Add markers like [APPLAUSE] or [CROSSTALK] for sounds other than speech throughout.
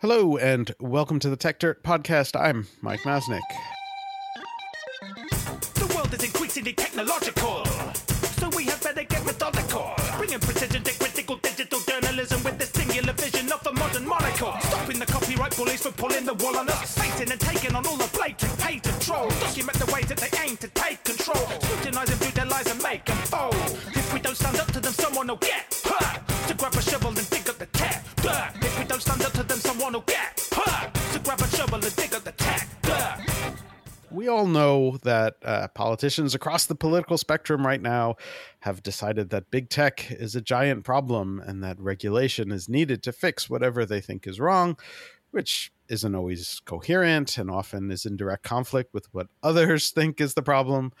Hello, and welcome to the Techdirt Podcast. I'm Mike Masnick. The world is increasingly technological, so we had better get methodical. Bringing precision to critical digital journalism with the singular vision of a modern monocle. Stopping the copyright bullies from pulling the wool on us. Facing and taking on all the blatant patent trolls. Document the ways that they aim to take control. Scrutinize and view their lies and make them fold. If we don't stand up to them, someone will get hurt. To grab a shovel and dig get hurt. To grab a shovel and dig up the dirt. We all know that uh, politicians across the political spectrum right now have decided that big tech is a giant problem and that regulation is needed to fix whatever they think is wrong, which isn't always coherent and often is in direct conflict with what others [LAUGHS] think is the problem.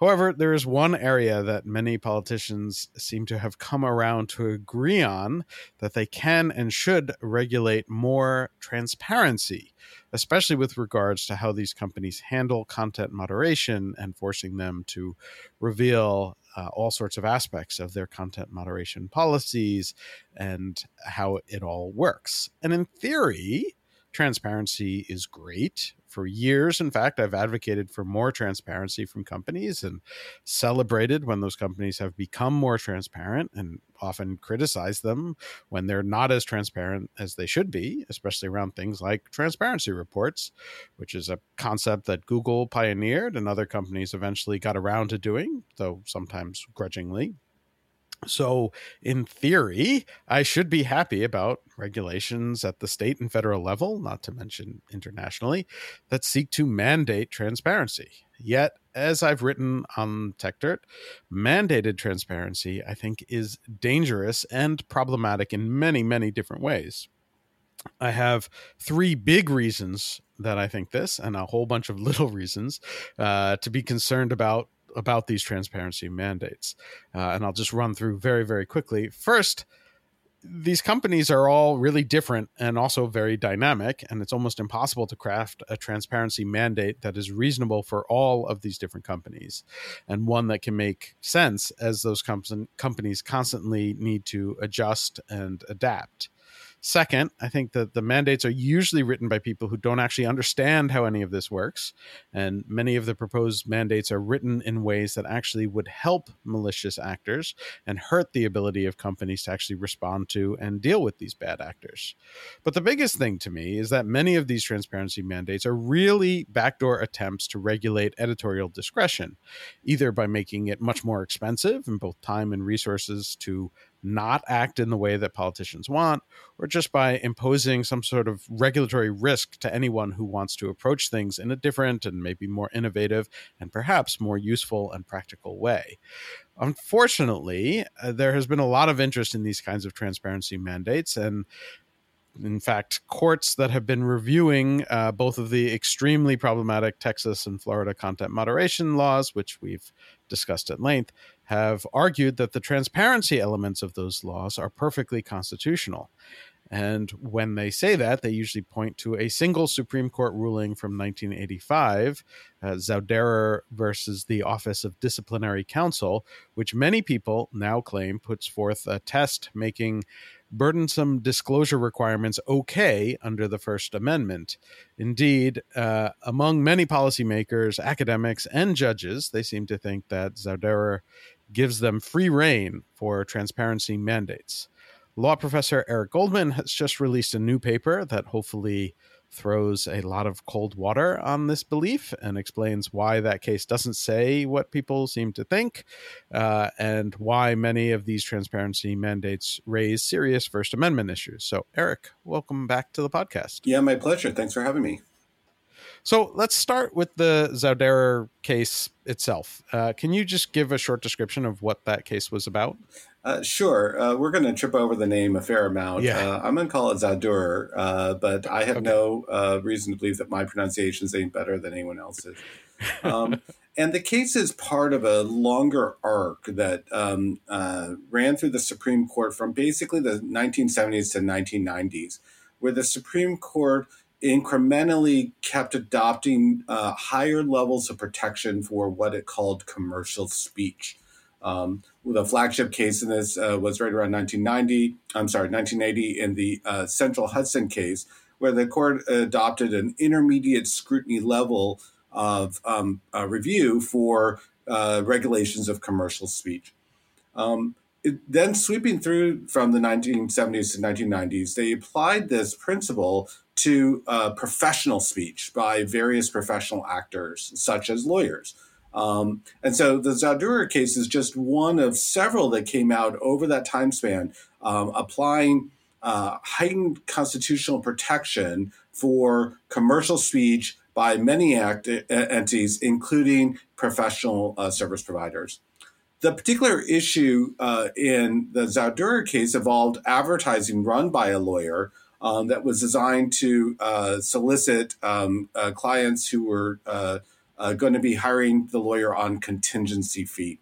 However, there is one area that many politicians seem to have come around to agree on that they can and should regulate more transparency, especially with regards to how these companies handle content moderation and forcing them to reveal uh, all sorts of aspects of their content moderation policies and how it all works. And in theory, transparency is great. For years, in fact, I've advocated for more transparency from companies and celebrated when those companies have become more transparent and often criticized them when they're not as transparent as they should be, especially around things like transparency reports, which is a concept that Google pioneered and other companies eventually got around to doing, though sometimes grudgingly. So, in theory, I should be happy about regulations at the state and federal level, not to mention internationally, that seek to mandate transparency. Yet, as I've written on TechDirt, mandated transparency, I think, is dangerous and problematic in many, many different ways. I have three big reasons that I think this, and a whole bunch of [LAUGHS] little reasons uh, to be concerned about about these transparency mandates. Uh, and I'll just run through very, very quickly. First, these companies are all really different and also very dynamic, and it's almost impossible to craft a transparency mandate that is reasonable for all of these different companies and one that can make sense as those com- companies constantly need to adjust and adapt. Second, I think that the mandates are usually written by people who don't actually understand how any of this works. And many of the proposed mandates are written in ways that actually would help malicious actors and hurt the ability of companies to actually respond to and deal with these bad actors. But the biggest thing to me is that many of these transparency mandates are really backdoor attempts to regulate editorial discretion, either by making it much more expensive in both time and resources to not act in the way that politicians want, or just by imposing some sort of regulatory risk to anyone who wants to approach things in a different and maybe more innovative and perhaps more useful and practical way. Unfortunately, uh, there has been a lot of interest in these kinds of transparency mandates, and in fact, courts that have been reviewing uh, both of the extremely problematic Texas and Florida content moderation laws, which we've discussed at length, have argued that the transparency elements of those laws are perfectly constitutional. And when they say that, they usually point to a single Supreme Court ruling from 1985, uh, Zauderer versus the Office of Disciplinary Counsel, which many people now claim puts forth a test making burdensome disclosure requirements okay under the First Amendment. Indeed, uh, among many policymakers, academics, and judges, they seem to think that Zauderer gives them free rein for transparency mandates. Law professor Eric Goldman has just released a new paper that hopefully throws a lot of cold water on this belief and explains why that case doesn't say what people seem to think uh, and why many of these transparency mandates raise serious First Amendment issues. So, Eric, welcome back to the podcast. Yeah, my pleasure. Thanks for having me. So let's start with the Zauderer case itself. Uh, can you just give a short description of what that case was about? Uh, sure. Uh, we're going to trip over the name a fair amount. Yeah. Uh, I'm going to call it Zauderer, uh, but I have Okay. no uh, reason to believe that my pronunciations ain't better than anyone else's. [LAUGHS] Um, and the case is part of a longer arc that um, uh, ran through the Supreme Court from basically the 1970s to 1990s, where the Supreme Court incrementally kept adopting uh, higher levels of protection for what it called commercial speech. Um, the flagship case in this uh, was right around 1990. I'm sorry, 1980 in the uh, Central Hudson case, where the court adopted an intermediate scrutiny level of um, review for uh, regulations of commercial speech. Um, it, then sweeping through from the 1970s to 1990s, they applied this principle to uh, professional speech by various professional actors, such as lawyers. Um, and so the Zauderer case is just one of several that came out over that time span, um, applying uh, heightened constitutional protection for commercial speech by many act- entities, including professional uh, service providers. The particular issue uh, in the Zauderer case involved advertising run by a lawyer um, that was designed to uh, solicit um, uh, clients who were uh, uh, going to be hiring the lawyer on contingency fee.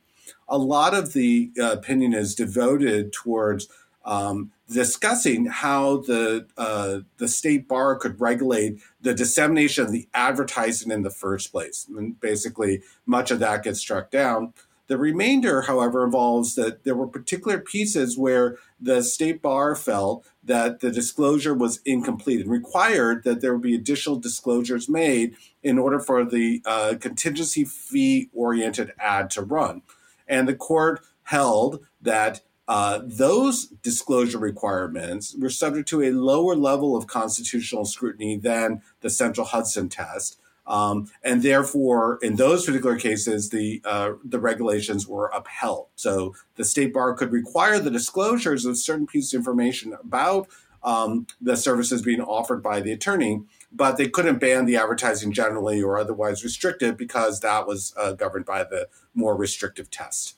A lot of the uh, opinion is devoted towards um, discussing how the uh, the state bar could regulate the dissemination of the advertising in the first place. And basically, much of that gets struck down. The remainder, however, involves that there were particular pieces where the state bar felt that the disclosure was incomplete and required that there would be additional disclosures made in order for the uh, contingency fee oriented ad to run. And the court held that uh, those disclosure requirements were subject to a lower level of constitutional scrutiny than the central Hudson test. Um, and therefore, in those particular cases, the uh, the regulations were upheld. So the state bar could require the disclosures of certain pieces of information about um, the services being offered by the attorney, but they couldn't ban the advertising generally or otherwise restrict it because that was uh, governed by the more restrictive test.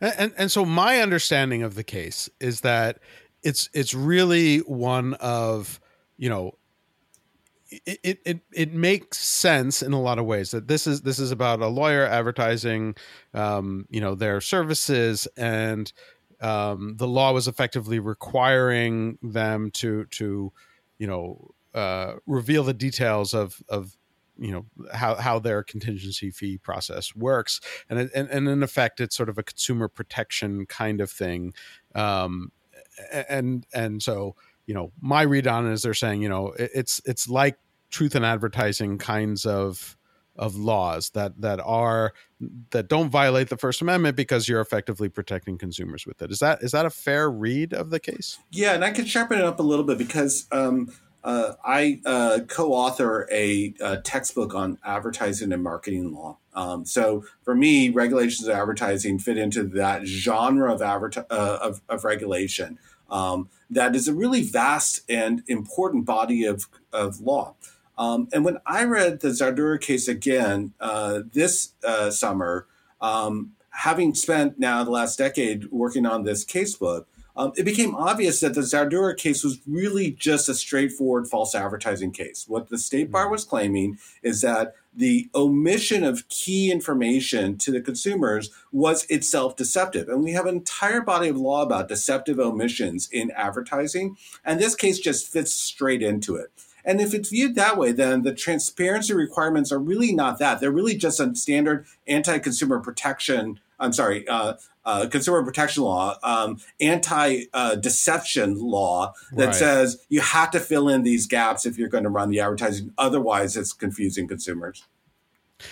And, and so my understanding of the case is that it's it's really one of you know it, it it makes sense in a lot of ways that this is this is about a lawyer advertising um, you know their services and um, the law was effectively requiring them to to you know uh, reveal the details of of you know how how their contingency fee process works. And and, and in effect it's sort of a consumer protection kind of thing. Um, and and so you know my read on it is they're saying you know it's it's like truth in advertising kinds of of laws that that are that don't violate the first amendment because you're effectively protecting consumers with it is that is that a fair read of the case yeah and i could sharpen it up a little bit because um, uh, I uh, co-author a, a, textbook on advertising and marketing law. Um, so for me, regulations of advertising fit into that genre of adver- uh, of, of, regulation. Um, that is a really vast and important body of, of law. Um, and when I read the Zauderer case again uh, this uh, summer, um, having spent now the last decade working on this casebook, um, it became obvious that the Zauderer case was really just a straightforward false advertising case. What the state bar mm-hmm. was claiming is that the omission of key information to the consumers was itself deceptive. And we have an entire body of law about deceptive omissions in advertising. And this case just fits straight into it. And if it's viewed that way, then the transparency requirements are really not that. They're really just a standard anti consumer protection. I'm sorry, uh, uh, consumer protection law, um, anti uh, deception law that right. says you have to fill in these gaps if you're going to run the advertising. Otherwise, it's confusing consumers.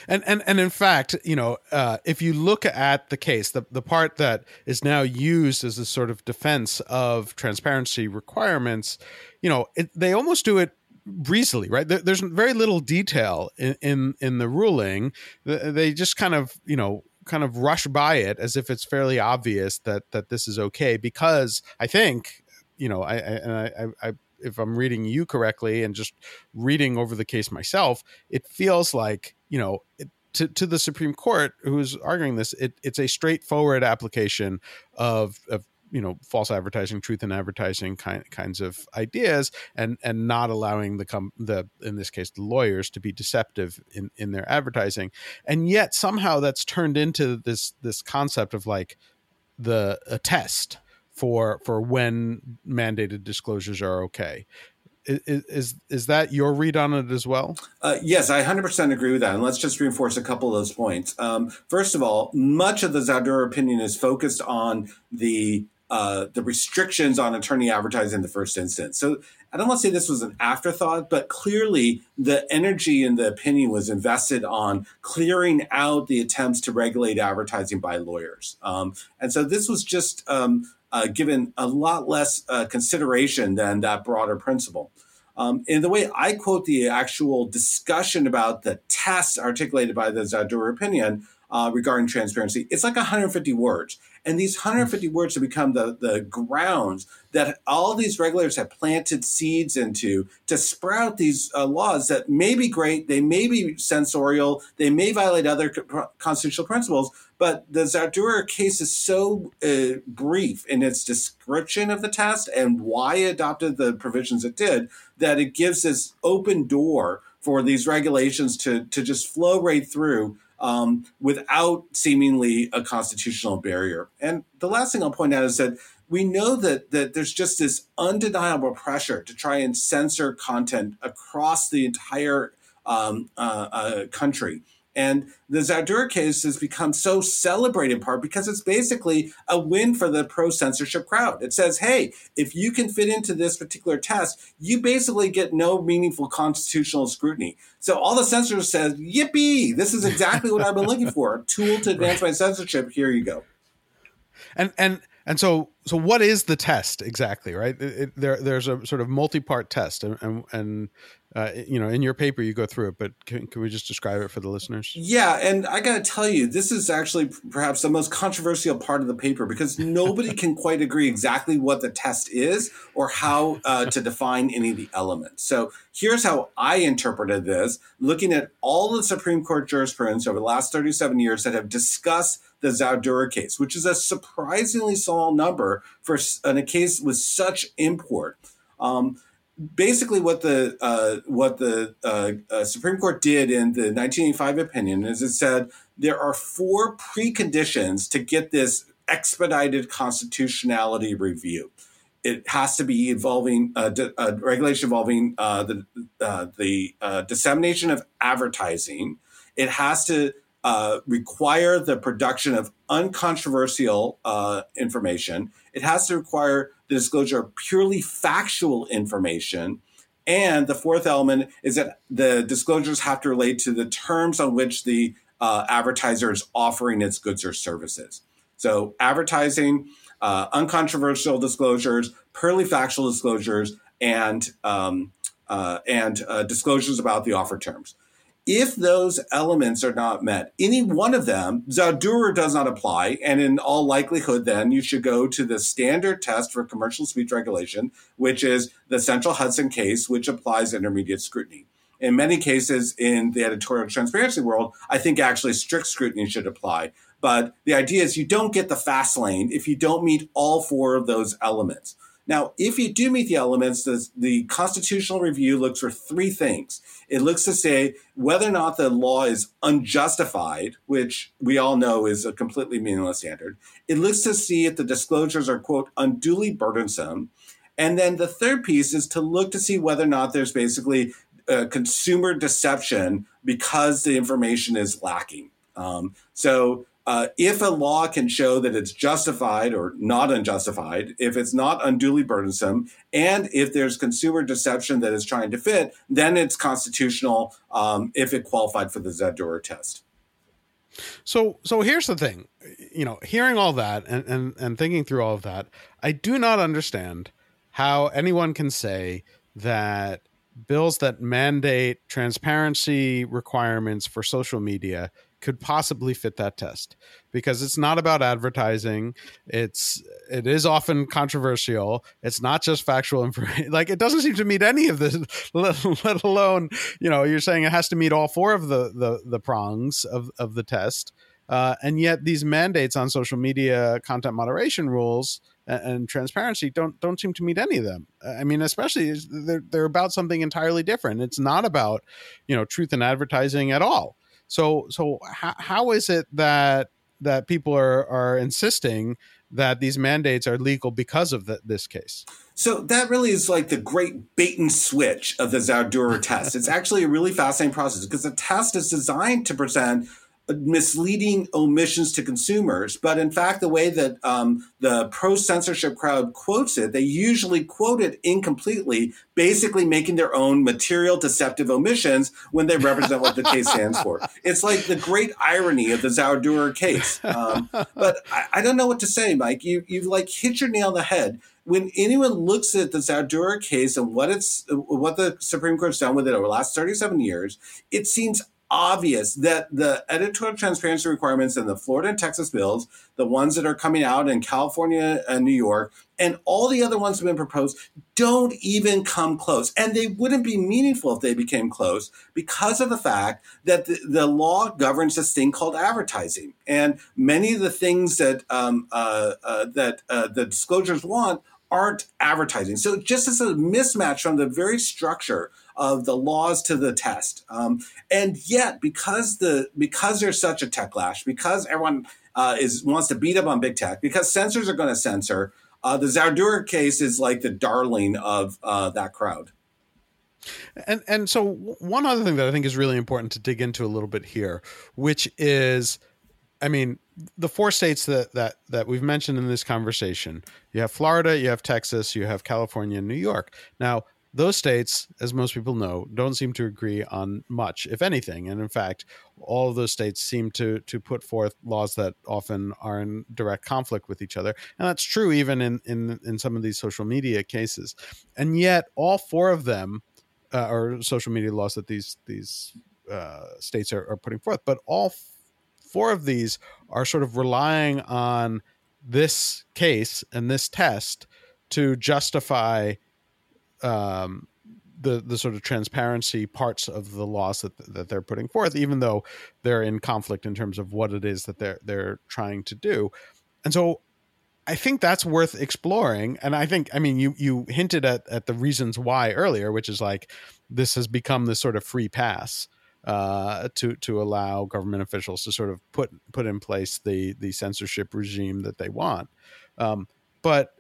And and and in fact, you know, uh, if you look at the case, the the part that is now used as a sort of defense of transparency requirements, you know, it, they almost do it breezily, right? There, there's very little detail in, in in the ruling. They just kind of, you know, kind of rush by it as if it's fairly obvious that that this is okay because I think you know I and I, I, I if I'm reading you correctly and just reading over the case myself, it feels like you know it, to to the Supreme Court who's arguing this, it, it's a straightforward application of of you know false advertising truth in advertising kind, kinds of ideas and and not allowing the com- the in this case the lawyers to be deceptive in in their advertising and yet somehow that's turned into this this concept of like the a test for for when mandated disclosures are okay is, is that your read on it as well? Uh, yes, I 100% agree with that. And let's just reinforce a couple of those points. Um, first of all, much of the Zauderer opinion is focused on the uh, the restrictions on attorney advertising in the first instance. So I don't want to say this was an afterthought, but clearly the energy and the opinion was invested on clearing out the attempts to regulate advertising by lawyers. Um, and so this was just um, uh, given a lot less uh, consideration than that broader principle. Um, in the way I quote the actual discussion about the test articulated by the Zauderer opinion uh, regarding transparency, it's like 150 words. And these 150 words have become the, the grounds that all these regulators have planted seeds into to sprout these uh, laws that may be great, they may be censorial, they may violate other constitutional principles, but the Zauderer case is so uh, brief in its description of the test and why it adopted the provisions it did that it gives this open door for these regulations to, to just flow right through um, without seemingly a constitutional barrier. And the last thing I'll point out is that we know that that there's just this undeniable pressure to try and censor content across the entire um, uh, uh, country. And the Zauderer case has become so celebrated in part because it's basically a win for the pro censorship crowd. It says, hey, if you can fit into this particular test, you basically get no meaningful constitutional scrutiny. So all the censors says, yippee, this is exactly what I've been looking for. A [LAUGHS] tool to advance right. my censorship. Here you go. And and and so so what is the test exactly right it, it, there there's a sort of multi-part test and and, and uh, you know, in your paper you go through it, but can, can we just describe it for the listeners? Yeah, and I got to tell you, this is actually perhaps the most controversial part of the paper because nobody can quite agree exactly what the test is or how uh, to define any of the elements. So here's how I interpreted this, looking at all the Supreme Court jurisprudence over the last 37 years that have discussed the Zauderer case, which is a surprisingly small number for in a case with such import. Um, basically what the uh, what the uh, uh, Supreme Court did in the 1985 opinion is it said there are four preconditions to get this expedited constitutionality review. It has to be involving a, uh, a regulation involving uh, the uh, the dissemination of advertising. It has to require the production of uncontroversial information. It has to require the disclosure of purely factual information. And the fourth element is that the disclosures have to relate to the terms on which the uh, advertiser is offering its goods or services. So, advertising, uh, uncontroversial disclosures, purely factual disclosures, and um, uh, and uh, disclosures about the offer terms. If those elements are not met, any one of them, Zauderer does not apply. And in all likelihood, then you should go to the standard test for commercial speech regulation, which is the Central Hudson case, which applies intermediate scrutiny. In many cases in the editorial transparency world, I think actually strict scrutiny should apply. But the idea is you don't get the fast lane if you don't meet all four of those elements. Now, if you do meet the elements, the, the, constitutional review looks for three things. It looks to say whether or not the law is unjustified, which we all know is a completely meaningless standard. It looks to see if the disclosures are, quote, unduly burdensome. And then the third piece is to look to see whether or not there's basically consumer deception because the information is lacking. Um, so uh, if a law can show that it's justified or not unjustified, if it's not unduly burdensome, and if there's consumer deception that is trying to fit, then it's constitutional um, if it qualified for the Zauderer test. So, so here's the thing, you know, hearing all that and, and, and thinking through all of that, I do not understand how anyone can say that bills that mandate transparency requirements for social media could possibly fit that test because it's not about advertising it's it is often controversial it's not just factual information [LAUGHS] like it doesn't seem to meet any of this [LAUGHS] let, alone you know you're saying it has to meet all four of the the, the prongs of of the test uh, and yet these mandates on social media content moderation rules and, and, transparency don't don't seem to meet any of them. I mean, especially they're they're about something entirely different. It's not about you know truth in advertising at all. So so how, how is it that that people are are insisting that these mandates are legal because of the, this case? So that really is like the great bait and switch of the Zauderer test. It's actually a really fascinating process because the test is designed to present misleading omissions to consumers. But in fact, the way that um, the pro censorship crowd quotes it, they usually quote it incompletely, basically making their own material deceptive omissions when they represent what the case [LAUGHS] stands for. It's like the great irony of the Zauderer case. Um, but I, I, don't know what to say, Mike. You you've like hit your nail on the head. When anyone looks at the Zauderer case and what it's what the Supreme Court's done with it over the last 37 years, it seems obvious that the editorial transparency requirements in the Florida and Texas bills, the ones that are coming out in California and New York, and all the other ones that have been proposed don't even come close. And they wouldn't be meaningful if they became close because of the fact that the, the law governs this thing called advertising. And many of the things that um, uh, uh, that uh, the disclosures want aren't advertising. So just as a mismatch from the very structure of the laws to the test. Um, and yet, because the because there's such a techlash, because everyone uh, is wants to beat up on big tech, because censors are going to censor, uh, the Zauderer case is like the darling of uh, that crowd. And and so one other thing that I think is really important to dig into a little bit here, which is, I mean, the four states that that that we've mentioned in this conversation. You have Florida, you have Texas, you have California, and New York. Now, those states, as most people know, don't seem to agree on much, if anything. And in fact, all of those states seem to to put forth laws that often are in direct conflict with each other. And that's true even in in, in some of these social media cases. And yet, all four of them uh, are social media laws that these these uh, states are, are putting forth. But all four of these are sort of relying on this case and this test to justify um, the the sort of transparency parts of the laws that that they're putting forth, even though they're in conflict in terms of what it is that they're they're trying to do. And so I think that's worth exploring. And I think, I mean, you you hinted at at the reasons why earlier, which is like this has become this sort of free pass uh, to to allow government officials to sort of put put in place the the censorship regime that they want. Um, but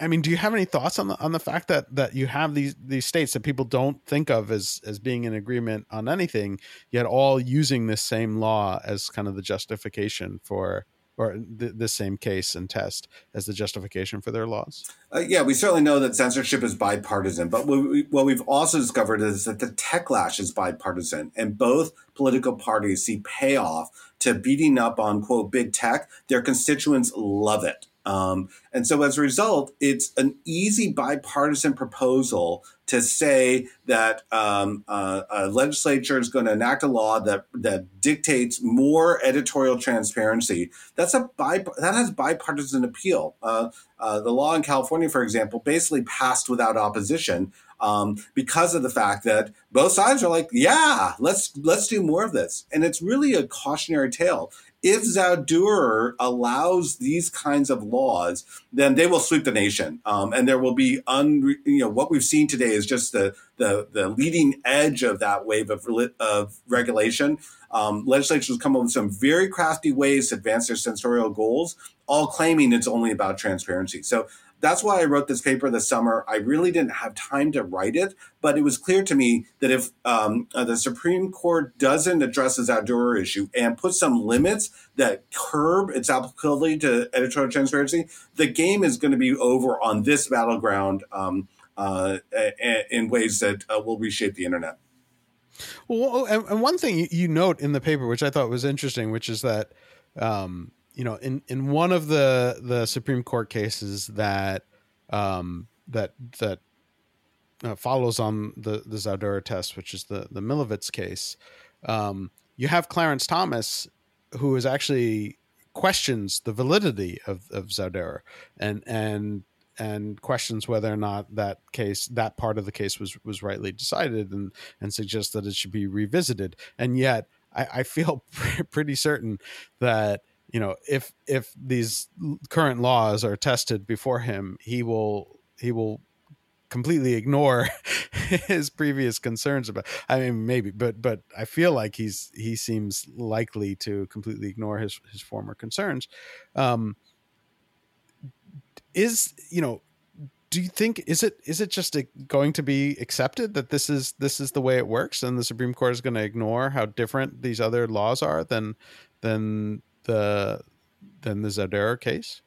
I mean, do you have any thoughts on the on the fact that that you have these these states that people don't think of as as being in agreement on anything, yet all using this same law as kind of the justification for or th- this same case and test as the justification for their laws? Uh, yeah, we certainly know that censorship is bipartisan, but what, we, what we've also discovered is that the techlash is bipartisan, and both political parties see payoff to beating up on quote big tech. Their constituents love it. Um, and so as a result, it's an easy bipartisan proposal to say that um, uh, a legislature is going to enact a law that that dictates more editorial transparency. That's a that has bipartisan appeal. Uh, uh, the law in California, for example, basically passed without opposition um, because of the fact that both sides are like, yeah, let's let's do more of this, and it's really a cautionary tale if Zauderer allows these kinds of laws, then they will sweep the nation, um, and there will be un. You know what we've seen today is just the the, the leading edge of that wave of of regulation. Um, legislatures come up with some very crafty ways to advance their censorial goals, all claiming it's only about transparency. So that's why I wrote this paper this summer. I really didn't have time to write it, but it was clear to me that if um, uh, the Supreme Court doesn't address this Zauderer issue and put some limits that curb its applicability to editorial transparency, the game is going to be over on this battleground um, uh, in ways that uh, will reshape the internet. Well, and one thing you note in the paper, which I thought was interesting, which is that um, you know, in in one of the the Supreme Court cases that um, that that uh, follows on the the test, which is the the Milavetz case, um, you have Clarence Thomas, who is actually questions the validity of of Zauderer and and and questions whether or not that case that part of the case was was rightly decided and and suggests that it should be revisited. And yet I, I feel [LAUGHS] pretty certain that you know if if these current laws are tested before him he will he will completely ignore [LAUGHS] his previous concerns about i mean maybe but but i feel like he's he seems likely to completely ignore his his former concerns. Um is you know do you think is it is it just a, going to be accepted that this is this is the way it works and the supreme court is going to ignore how different these other laws are than than the than the Zauderer case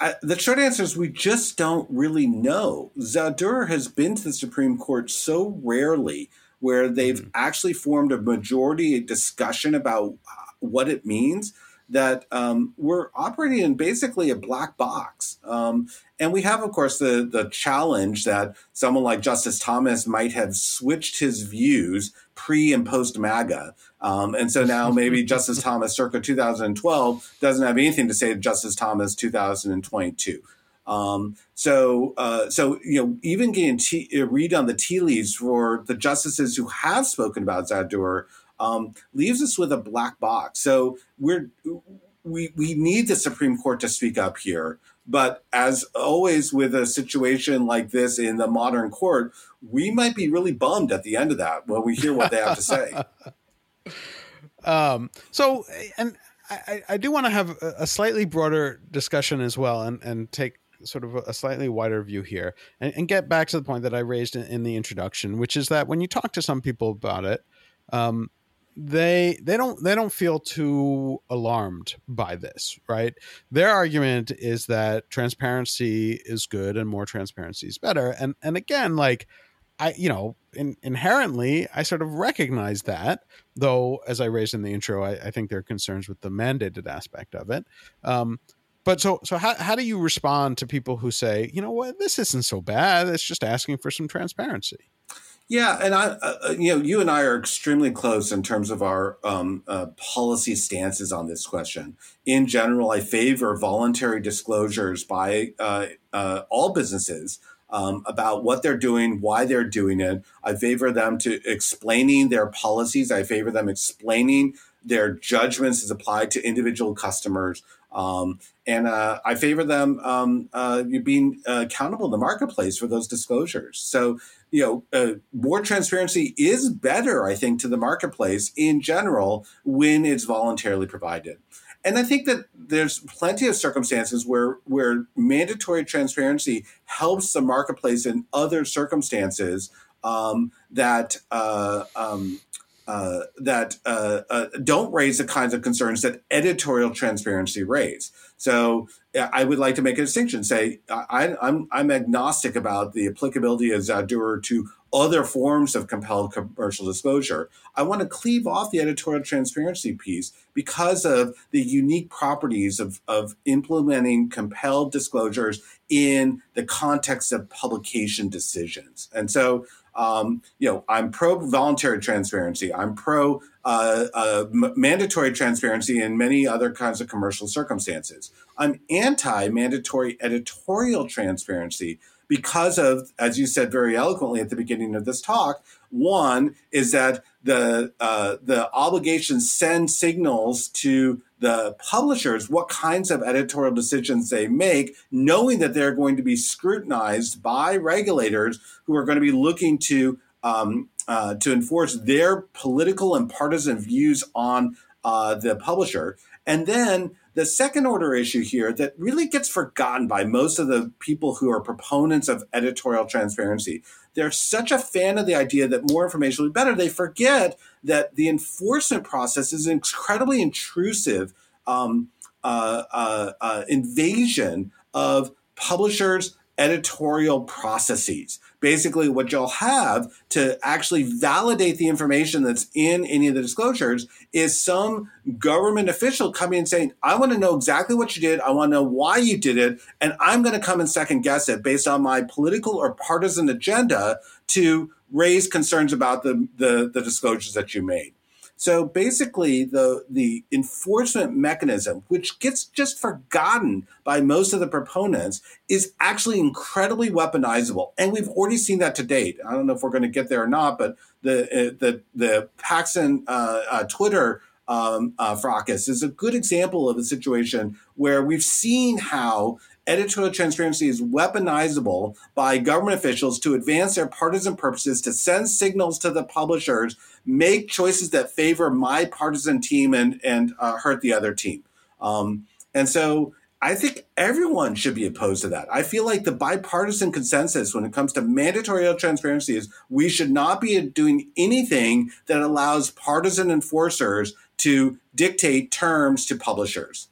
I, the short answer is we just don't really know. Zauderer has been to the Supreme Court so rarely where they've mm-hmm. actually formed a majority discussion about what it means that um, we're operating in basically a black box. Um, and we have, of course, the, the challenge that someone like Justice Thomas might have switched his views pre and post MAGA. Um, and so now maybe [LAUGHS] Justice Thomas circa 2012 doesn't have anything to say to Justice Thomas 2022. Um, so, uh, so you know, even getting tea, uh, read on the tea leaves for the justices who have spoken about Zauderer um, leaves us with a black box. So we're we we need the Supreme Court to speak up here. But as always with a situation like this in the modern court, we might be really bummed at the end of that when we hear what they have to say. [LAUGHS] um, so, and I, I do want to have a slightly broader discussion as well, and and take sort of a slightly wider view here, and, and get back to the point that I raised in, in, the introduction, which is that when you talk to some people about it, um, they they don't they don't feel too alarmed by this right? Their argument is that transparency is good and more transparency is better. And and again like i you know in, inherently i sort of recognize that though as i raised in the intro I, I think there are concerns with the mandated aspect of it. Um, but so so how, how do you respond to people who say you know what? This isn't so bad. It's just asking for some transparency. Yeah, and I, uh, uh, you know, you and I are extremely close in terms of our um, uh, policy stances on this question. In general, I favor voluntary disclosures by uh, uh, all businesses um, about what they're doing, why they're doing it. I favor them to explaining their policies. I favor them explaining their judgments as applied to individual customers. Um, and uh, I favor them um, uh, being uh, accountable in the marketplace for those disclosures. So, you know, uh, more transparency is better, I think, to the marketplace in general when it's voluntarily provided. And I think that there's plenty of circumstances where where mandatory transparency helps the marketplace in other circumstances um, that uh, um, uh, that uh, uh, don't raise the kinds of concerns that editorial transparency raise. So I would like to make a distinction. Say I, am I'm, I'm agnostic about the applicability of Zauderer to other forms of compelled commercial disclosure. I want to cleave off the editorial transparency piece because of the unique properties of, of implementing compelled disclosures in the context of publication decisions. And so um, you know, I'm pro voluntary transparency. I'm pro uh, uh, m- mandatory transparency in many other kinds of commercial circumstances. I'm anti mandatory editorial transparency because of, as you said very eloquently at the beginning of this talk, one is that the uh, the obligations send signals to the publishers what kinds of editorial decisions they make, knowing that they're going to be scrutinized by regulators who are going to be looking to um, uh, to enforce their political and partisan views on uh, the publisher. And then the second order issue here that really gets forgotten by most of the people who are proponents of editorial transparency. They're such a fan of the idea that more information will be better. They forget that the enforcement process is an incredibly intrusive um, uh, uh, uh, invasion of publishers' editorial processes. Basically, what you'll have to actually validate the information that's in any of the disclosures is some government official coming and saying, I want to know exactly what you did. I want to know why you did it. And I'm going to come and second guess it based on my political or partisan agenda to raise concerns about the, the, the disclosures that you made. So basically, the the enforcement mechanism, which gets just forgotten by most of the proponents, is actually incredibly weaponizable, and we've already seen that to date. I don't know if we're going to get there or not, but the uh, the the Paxton uh, uh, Twitter um, uh, fracas is a good example of a situation where we've seen how editorial transparency is weaponizable by government officials to advance their partisan purposes, to send signals to the publishers, make choices that favor my partisan team and and uh, hurt the other team. Um, and so I think everyone should be opposed to that. I feel like the bipartisan consensus when it comes to mandatory transparency is we should not be doing anything that allows partisan enforcers to dictate terms to publishers.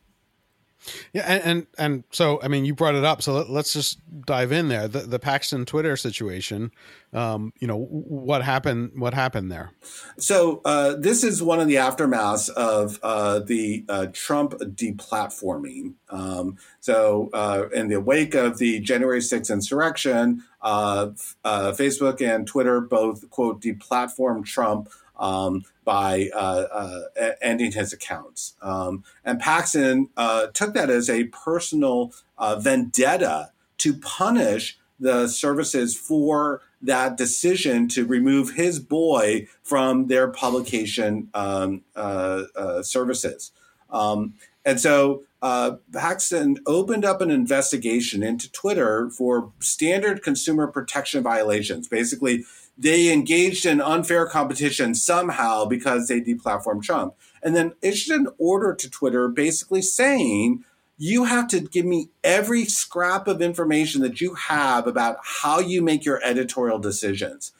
Yeah, and, and, and so I mean, you brought it up, so let, us just dive in there. The, the Paxton Twitter situation, um, you know, what happened? What happened there? So uh, this is one of the aftermaths of uh, the uh, Trump deplatforming. Um, so uh, in the wake of the January 6th insurrection, uh, uh, Facebook and Twitter both quote deplatformed Trump um, by uh, uh, ending his accounts. Um, and Paxton uh, took that as a personal vendetta to punish the services for that decision to remove his boy from their publication um, uh, uh, services. Um, and so uh, Paxton opened up an investigation into Twitter for standard consumer protection violations. Basically, they engaged in unfair competition somehow because they deplatformed Trump, and then issued an order to Twitter basically saying, you have to give me every scrap of information that you have about how you make your editorial decisions.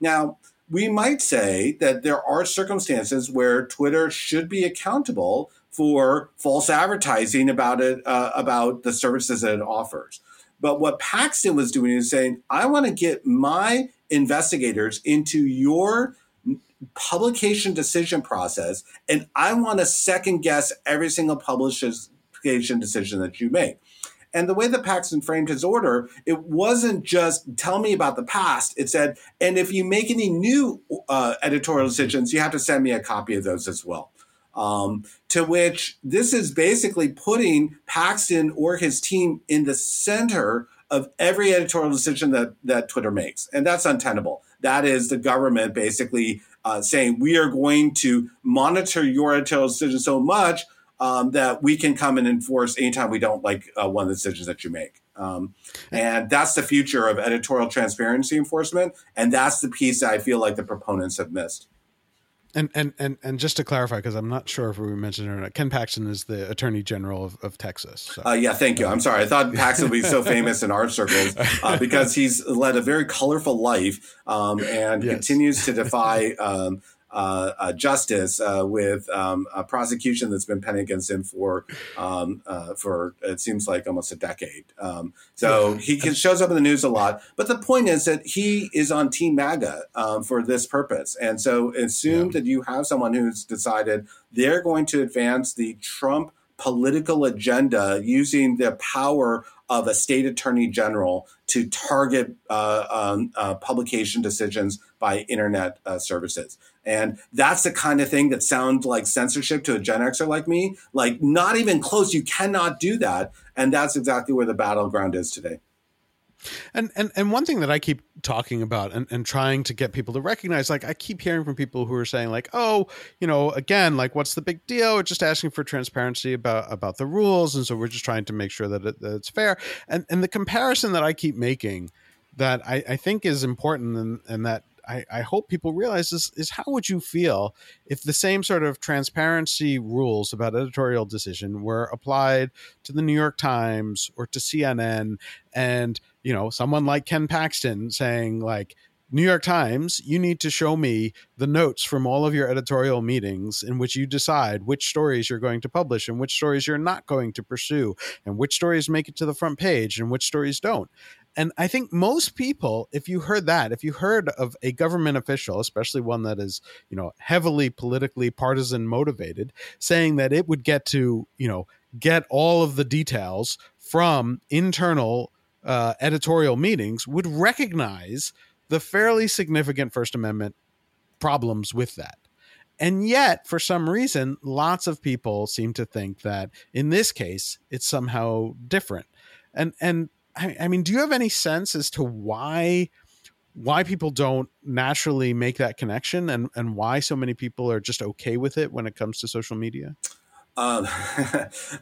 Now, we might say that there are circumstances where Twitter should be accountable for false advertising about it, uh, about the services that it offers. But what Paxton was doing is saying, I want to get my investigators into your publication decision process, and I want to second guess every single publication decision that you make. And the way that Paxton framed his order, it wasn't just tell me about the past. It said, and if you make any new uh, editorial decisions, you have to send me a copy of those as well. Um, to which this is basically putting Paxton or his team in the center of every editorial decision that that Twitter makes, and that's untenable. That is the government basically uh, saying we are going to monitor your editorial decision so much um, that we can come and enforce anytime we don't like uh, one of the decisions that you make. Um, and that's the future of editorial transparency enforcement, and that's the piece that I feel like the proponents have missed. And and and and just to clarify, because I'm not sure if we mentioned it or not, Ken Paxton is the Attorney General of, of Texas. So. Uh, yeah, thank you. I'm sorry. I thought Paxton would be so famous in our circles uh, [LAUGHS] because he's led a very colorful life um, and yes. continues to defy um, uh, uh, justice uh, with um, a prosecution that's been pending against him for um, uh, for it seems like almost a decade. Um, so he can, shows up in the news a lot. But the point is that he is on Team MAGA um, for this purpose, and so assume yeah. that you have someone who's decided they're going to advance the Trump political agenda using the power of a state attorney general to target uh, um, uh, publication decisions by internet uh, services. And that's the kind of thing that sounds like censorship to a Gen Xer like me. Like, not even close. You cannot do that. And that's exactly where the battleground is today. And and and one thing that I keep talking about and, and trying to get people to recognize, like I keep hearing from people who are saying, like, oh, you know, again, like what's the big deal? We're just asking for transparency about about the rules, and so we're just trying to make sure that, it, that it's fair. And and the comparison that I keep making that I, I think is important and, and that I, I hope people realize this is how would you feel if the same sort of transparency rules about editorial decision were applied to the New York Times or to CNN and you know someone like Ken Paxton saying like New York Times, you need to show me the notes from all of your editorial meetings in which you decide which stories you're going to publish and which stories you're not going to pursue and which stories make it to the front page and which stories don't. And I think most people, if you heard that, if you heard of a government official, especially one that is, you know, heavily politically partisan motivated, saying that it would get to, you know, get all of the details from internal uh, editorial meetings, would recognize the fairly significant First Amendment problems with that. And yet, for some reason, lots of people seem to think that in this case, it's somehow different. And and I, I mean, do you have any sense as to why why people don't naturally make that connection and and why so many people are just okay with it when it comes to social media? Um, [LAUGHS]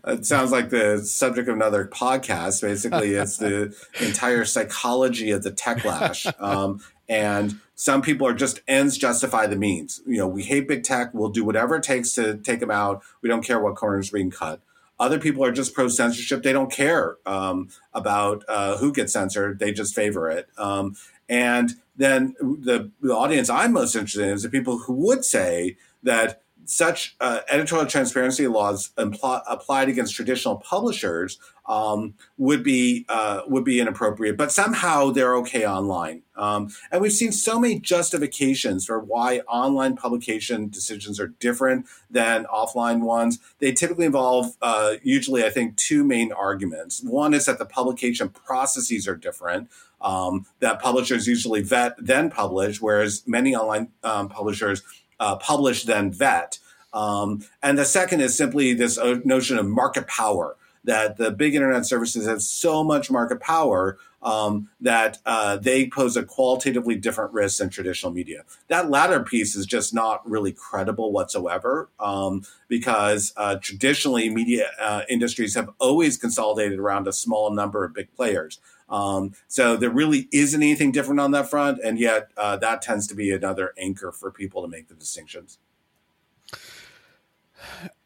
it sounds like the subject of another podcast. Basically, it's the [LAUGHS] entire psychology of the techlash. Um, and some people are just ends justify the means. You know, we hate big tech. We'll do whatever it takes to take them out. We don't care what corners being cut. Other people are just pro censorship. They don't care um, about uh, who gets censored. They just favor it. Um, and then the, the audience I'm most interested in is the people who would say that such uh, editorial transparency laws impl- applied against traditional publishers um, would be uh, would be inappropriate, but somehow they're okay online. Um, and we've seen so many justifications for why online publication decisions are different than offline ones. They typically involve, uh, usually, I think, two main arguments. One is that the publication processes are different. Um, that publishers usually vet then publish, whereas many online um, publishers uh, publish then vet. Um, and the second is simply this uh, notion of market power that the big internet services have so much market power um, that uh, they pose a qualitatively different risk than traditional media. That latter piece is just not really credible whatsoever um, because uh, traditionally media uh, industries have always consolidated around a small number of big players. Um, so there really isn't anything different on that front, and yet uh, that tends to be another anchor for people to make the distinctions.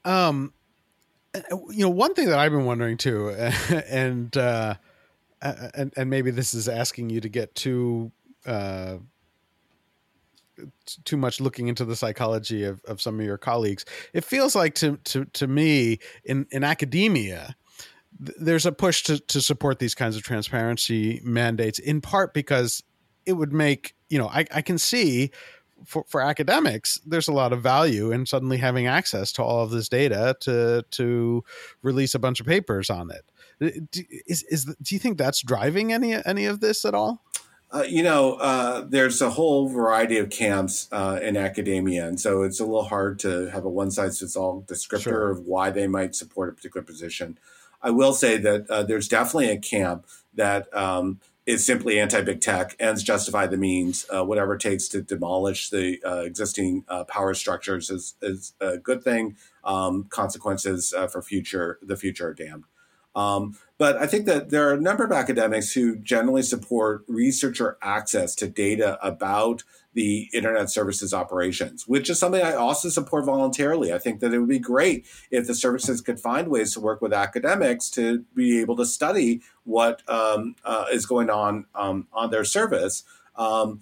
Um, you know, one thing that I've been wondering too, [LAUGHS] and uh, and and maybe this is asking you to get too uh, too much looking into the psychology of, of some of your colleagues. It feels like to to to me in in academia, there's a push to to support these kinds of transparency mandates in part because it would make you know I, I can see for, for academics, there's a lot of value in suddenly having access to all of this data to to release a bunch of papers on it. Do, is, is do you think that's driving any any of this at all? Uh, you know, uh, there's a whole variety of camps uh, in academia, and so it's a little hard to have a one size fits all descriptor sure. of why they might support a particular position. I will say that uh, there's definitely a camp that um, is simply anti-big tech. Ends justify the means. Uh, whatever it takes to demolish the uh, existing uh, power structures is, is a good thing. Um, consequences uh, for future the future are damned. Um, but I think that there are a number of academics who generally support researcher access to data about the internet services operations, which is something I also support voluntarily. I think that it would be great if the services could find ways to work with academics to be able to study what um, uh, is going on um, on their service. Um,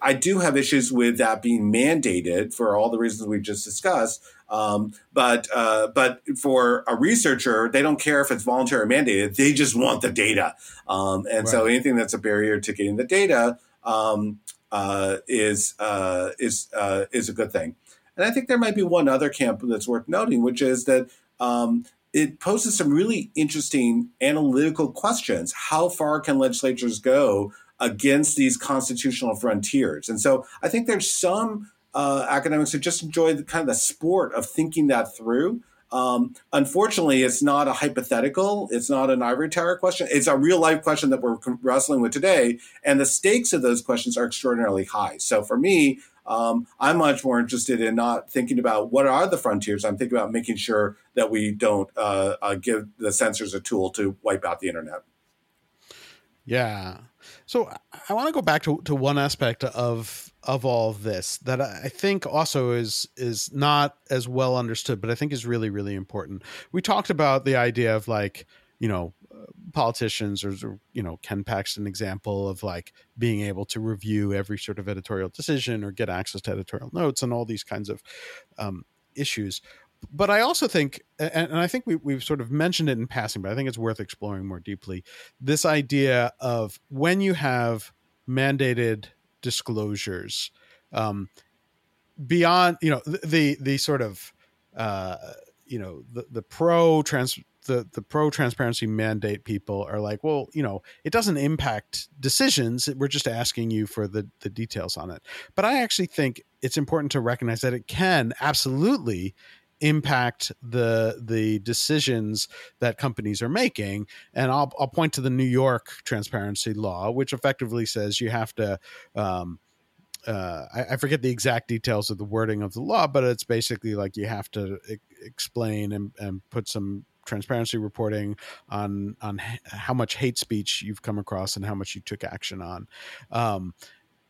I do have issues with that being mandated for all the reasons we just discussed. Um, but uh, but for a researcher, they don't care if it's voluntary or mandated. They just want the data, um, and right. so anything that's a barrier to getting the data um, uh, is uh, is uh, is a good thing. And I think there might be one other camp that's worth noting, which is that um, it poses some really interesting analytical questions. How far can legislatures go against these constitutional frontiers? And so I think there's some uh, academics who just enjoy the kind of the sport of thinking that through. Um, unfortunately, it's not a hypothetical. It's not an ivory tower question. It's a real life question that we're wrestling with today. And the stakes of those questions are extraordinarily high. So for me, um, I'm much more interested in not thinking about what are the frontiers. I'm thinking about making sure that we don't uh, uh, give the censors a tool to wipe out the internet. Yeah. So I want to go back to, to one aspect of of all of this that I think also is is not as well understood, but I think is really really important. We talked about the idea of like you know politicians or you know Ken Paxton example of like being able to review every sort of editorial decision or get access to editorial notes and all these kinds of um, issues. But I also think, and, I think we, we've sort of mentioned it in passing, but I think it's worth exploring more deeply. This idea of when you have mandated disclosures um, beyond you know the the, the sort of uh, you know the the pro trans the the pro transparency mandate people are like well you know it doesn't impact decisions we're just asking you for the the details on it but i actually think it's important to recognize that it can absolutely impact the the decisions that companies are making. And I'll, I'll point to the new york transparency law which effectively says you have to um, uh, I, I, forget the exact details of the wording of the law but it's basically like you have to e- explain and, and put some transparency reporting on on how much hate speech you've come across and how much you took action on. Um,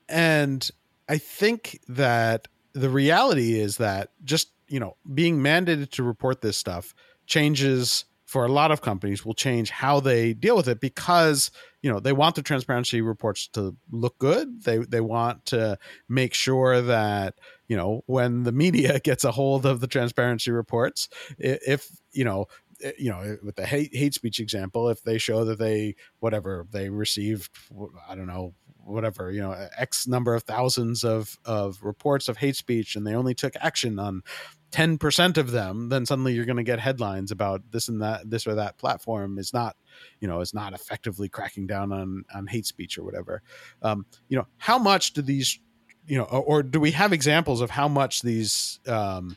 and i think that the reality is that just you know being mandated to report this stuff changes for a lot of companies will change how they deal with it because you know they want the transparency reports to look good. They they want to make sure that you know when the media [LAUGHS] gets a hold of the transparency reports if you know you know with the hate, hate speech example if they show that they whatever they received i don't know whatever you know x number of thousands of of reports of hate speech and they only took action on 10% of them then suddenly you're going to get headlines about this and that this or that platform is not you know is not effectively cracking down on on hate speech or whatever. Um, you know how much do these you know or, or, do we have examples of how much these um,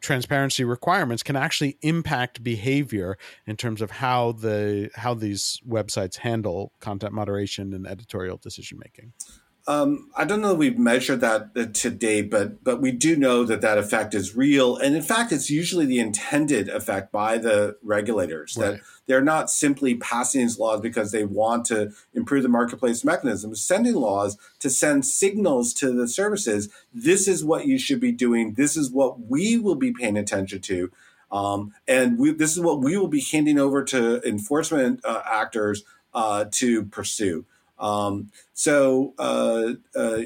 transparency requirements can actually impact behavior in terms of how the how these websites handle content moderation and editorial decision making um, I don't know that we've measured that uh, to date, but but we do know that that effect is real, and in fact, it's usually the intended effect by the regulators right. that they're not simply passing these laws because they want to improve the marketplace mechanism, sending laws to send signals to the services. This is what you should be doing. This is what we will be paying attention to, um, and we, this is what we will be handing over to enforcement uh, actors uh, to pursue. Um, so uh, uh,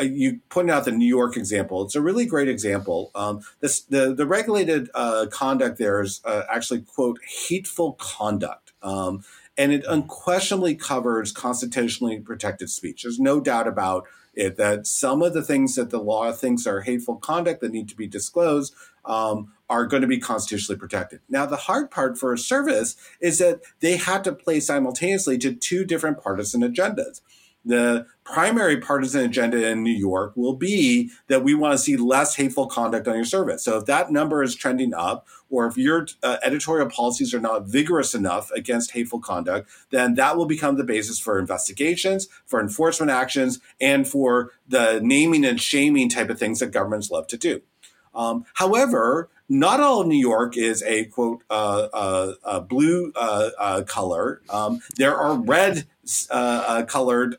you pointed out the New York example. It's a really great example. Um, this, the the regulated uh, conduct there is uh, actually quote hateful conduct, um, and it unquestionably covers constitutionally protected speech. There's no doubt about it that some of the things that the law thinks are hateful conduct that need to be disclosed um, are going to be constitutionally protected. Now, the hard part for a service is that they had to play simultaneously to two different partisan agendas. The primary partisan agenda in New York will be that we want to see less hateful conduct on your service. So if that number is trending up, or if your uh, editorial policies are not vigorous enough against hateful conduct, then that will become the basis for investigations, for enforcement actions, and for the naming and shaming type of things that governments love to do. Um, however, not all of New York is a quote uh, uh, uh, blue uh, uh, color. Um, there are red uh, colored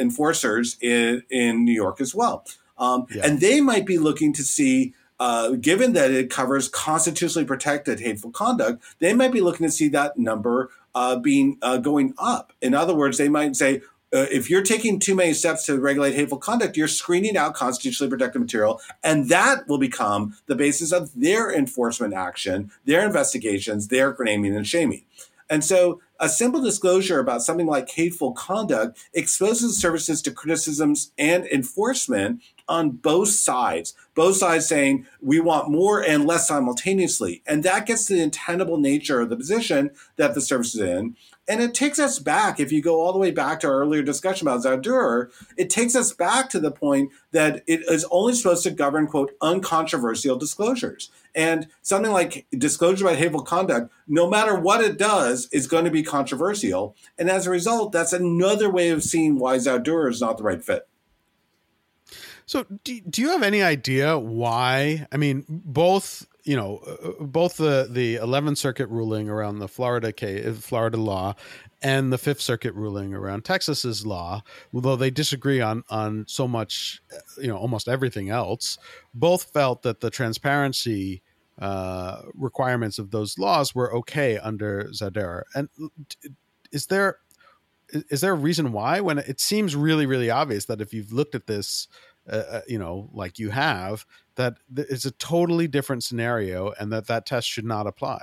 enforcers in in New York as well, um, yeah. and they might be looking to see. given that it covers constitutionally protected hateful conduct, they might be looking to see that number being going up. In other words, they might say, uh, if you're taking too many steps to regulate hateful conduct, you're screening out constitutionally protected material, and that will become the basis of their enforcement action, their investigations, their naming and shaming. And so a simple disclosure about something like hateful conduct exposes services to criticisms and enforcement on both sides, both sides saying we want more and less simultaneously. And that gets to the untenable nature of the position that the service is in. And it takes us back, if you go all the way back to our earlier discussion about Zauderer, it takes us back to the point that it is only supposed to govern, quote, uncontroversial disclosures. And something like disclosure about hateful conduct, no matter what it does, is going to be controversial. And as a result, that's another way of seeing why Zauderer is not the right fit. So, do, do you have any idea why? I mean, both you know, uh, both the the 11th Circuit ruling around the Florida case, Florida law, and the Fifth Circuit ruling around Texas's law, although they disagree on on so much, uh, you know, almost everything else, both felt that the transparency uh, requirements of those laws were okay under Zauderer. And is there is there a reason why? When it seems really really obvious that if you've looked at this uh, uh, you know, like you have, that it's a totally different scenario, and that that test should not apply,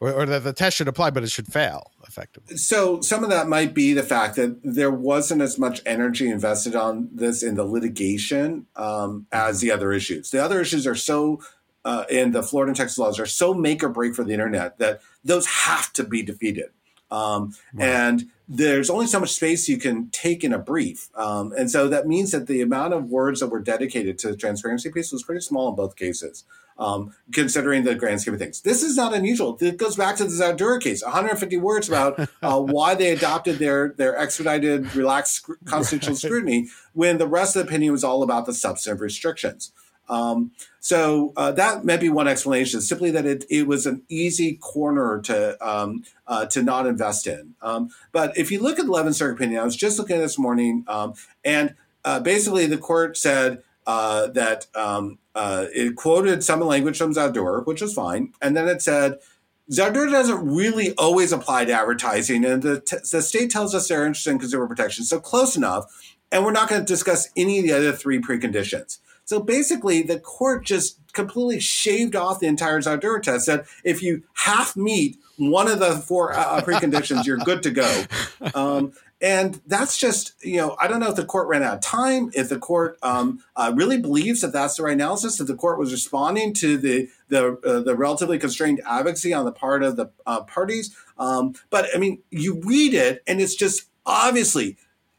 or, or that the test should apply, but it should fail effectively. So some of that might be the fact that there wasn't as much energy invested on this in the litigation um, as the other issues. The other issues are so. Uh, and the Florida and Texas laws are so make or break for the internet that those have to be defeated. Um, right. And there's only so much space you can take in a brief. Um, and so that means that the amount of words that were dedicated to the transparency piece was pretty small in both cases, um, considering the grand scheme of things. This is not unusual. It goes back to the Zauderer case 150 words about uh, [LAUGHS] why they adopted their, their expedited, relaxed constitutional [LAUGHS] scrutiny when the rest of the opinion was all about the substantive restrictions. Um, so uh, that may be one explanation, simply that it, it was an easy corner to um, uh, to not invest in. Um, but if you look at the 11th Circuit opinion, I was just looking at this morning, um, and uh, basically the court said uh, that um, uh, it quoted some language from Zauderer, which was fine, and then it said Zauderer doesn't really always apply to advertising, and the, t- the state tells us they're interested in consumer protection, so close enough. And we're not going to discuss any of the other three preconditions. So basically, the court just completely shaved off the entire Zauderer test. Said if you half meet one of the four uh, preconditions, you're good to go. [LAUGHS] Um, and that's just, you know, I don't know if the court ran out of time, if the court um, uh, really believes that that's the right analysis, if the court was responding to the the, uh, the relatively constrained advocacy on the part of the uh, parties. Um, but I mean, you read it and it's just obviously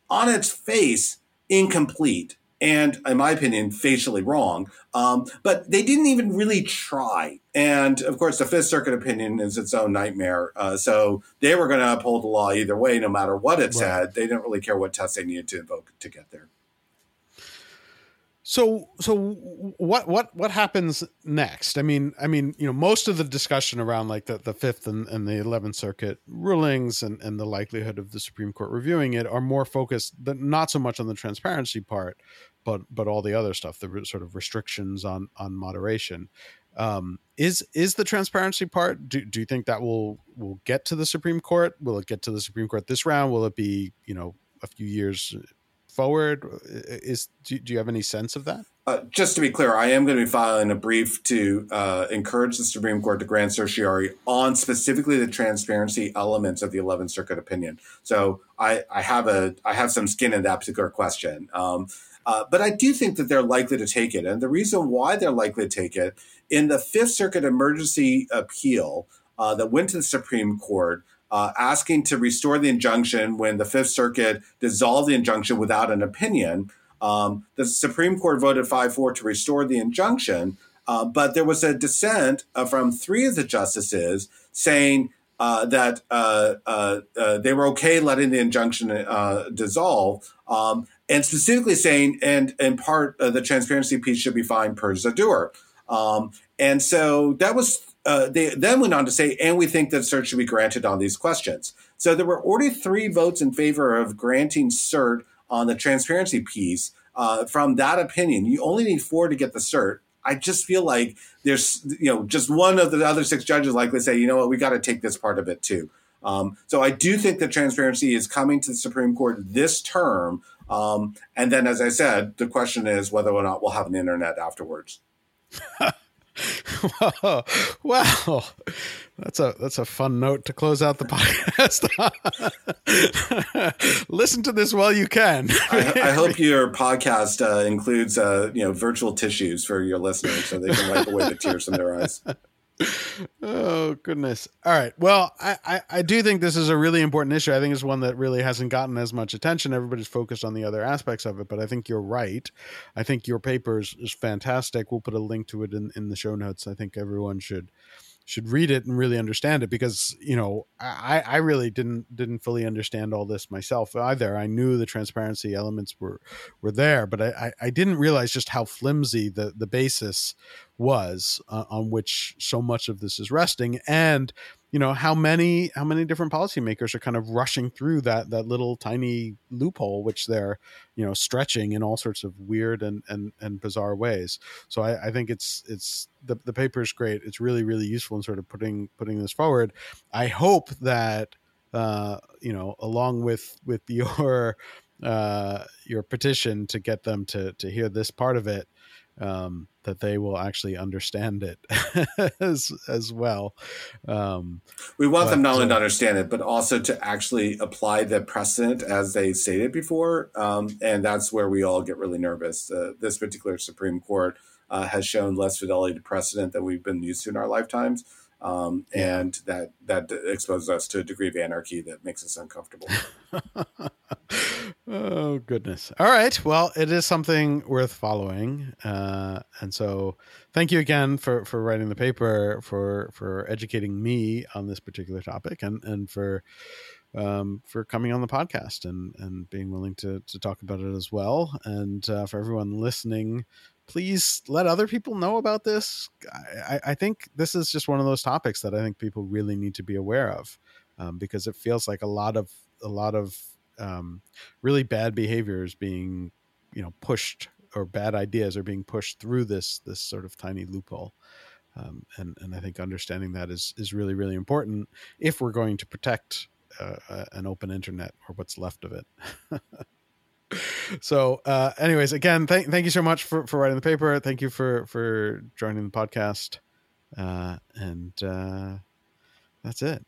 on its face incomplete and in my opinion, facially wrong. Um, but they didn't even really try. And of course, the Fifth Circuit opinion is its own nightmare. Uh, so they were going to uphold the law either way, no matter what it right. said. They didn't really care what test they needed to invoke to get there. So so what what what happens next? I mean I mean you know most of the discussion around like the, the fifth and, and the eleventh circuit rulings and, and the likelihood of the Supreme Court reviewing it are more focused but not so much on the transparency part, but but all the other stuff, the sort of restrictions on on moderation. Um, is is the transparency part? Do, do you think that will will get to the Supreme Court? Will it get to the Supreme Court this round? Will it be you know a few years forward? Is do, do you have any sense of that? Uh, just to be clear, I am going to be filing a brief to uh, encourage the Supreme Court to grant certiorari on specifically the transparency elements of the Eleventh Circuit opinion. So I, I have a I have some skin in that particular question. Um, uh, but I do think that they're likely to take it. And the reason why they're likely to take it in the Fifth Circuit emergency appeal uh, that went to the Supreme Court, uh, asking to restore the injunction when the Fifth Circuit dissolved the injunction without an opinion. Um, the Supreme Court voted 5 4 to restore the injunction. Uh, but there was a dissent uh, from three of the justices saying uh, that uh, uh, they were okay letting the injunction dissolve, um, and specifically saying, and in part, the transparency piece should be fine per Zauderer. Um, and so that was. they then went on to say, and we think that cert should be granted on these questions. So there were already three votes in favor of granting cert on the transparency piece. Uh, from that opinion. You only need four to get the cert. I just feel like there's, you know, just one of the other six judges likely say, you know what, we got to take this part of it too. Um, so I do think that transparency is coming to the Supreme Court this term. Um, and then, as I said, the question is whether or not we'll have an internet afterwards. [LAUGHS] well, that's a that's a fun note to close out the [LAUGHS] podcast. [LAUGHS] Listen to this while you can. I, I, hope your podcast uh, includes uh, you know virtual tissues for your listeners so they can wipe away the tears from their eyes oh goodness. All right. Well I, I, I do think this is a really important issue. I think it's one that really hasn't gotten as much attention. Everybody's focused on the other aspects of it but i think you're right. I think your paper is, is fantastic. We'll put a link to it in, in the show notes. I think everyone should should read it and really understand it because you know I, I really didn't didn't fully understand all this myself either. I knew the transparency elements were were there, but I, I didn't realize just how flimsy the the basis was uh, on which so much of this is resting and you know how many how many different policymakers are kind of rushing through that that little tiny loophole which they're you know stretching in all sorts of weird and and, and bizarre ways. So I, I think it's it's the, the paper is great. It's really really useful in sort of putting putting this forward. I hope that uh you know along with with [LAUGHS] your uh your petition to get them to to hear this part of it um, that they will actually understand it [LAUGHS] as as well. Um, we want them not only to understand it, but also to actually apply the precedent as they stated before, um, and that's where we all get really nervous. Uh, this particular Supreme Court uh, has shown less fidelity to precedent than we've been used to in our lifetimes. Um, and that that exposes us to a degree of anarchy that makes us uncomfortable. [LAUGHS] oh goodness! All right, well, it is something worth following, uh, and so thank you again for for writing the paper, for for educating me on this particular topic, and and for um, for coming on the podcast and and being willing to to talk about it as well, and uh, for everyone listening please let other people know about this. I, I, think this is just one of those topics that I think people really need to be aware of um, because it feels like a lot of a lot of um, really bad behaviors being you know pushed or bad ideas are being pushed through this this sort of tiny loophole. Um, and and I think understanding that is is really really important if we're going to protect uh, uh an open internet or what's left of it. [LAUGHS] so, uh, anyways, again, thank thank you so much for for writing the paper. Thank you for for joining the podcast, uh, and uh, that's it.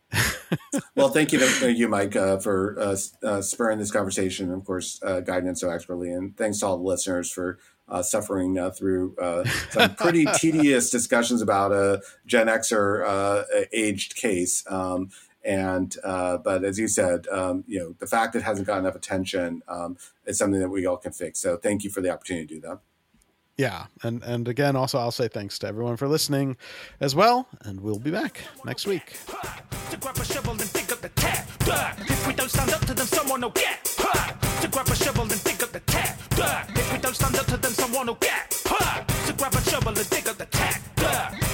[LAUGHS] well, thank you to you, Mike, uh, for uh, uh, spurring this conversation, and of course, uh, guiding it so expertly. And thanks to all the listeners for uh, suffering uh, through some pretty [LAUGHS] tedious discussions about a Gen Xer aged case. Um, and uh, but as you said, um, you know, the fact that it hasn't got enough attention um, is something that we all can fix. So thank you for the opportunity to do that. Yeah, and and again, also I'll say thanks to everyone for listening, as well, and we'll be back next week. If we don't stand up to them, someone will get. To grab a shovel and dig up the. If we don't stand up to them, someone will get. To grab a shovel and dig up the.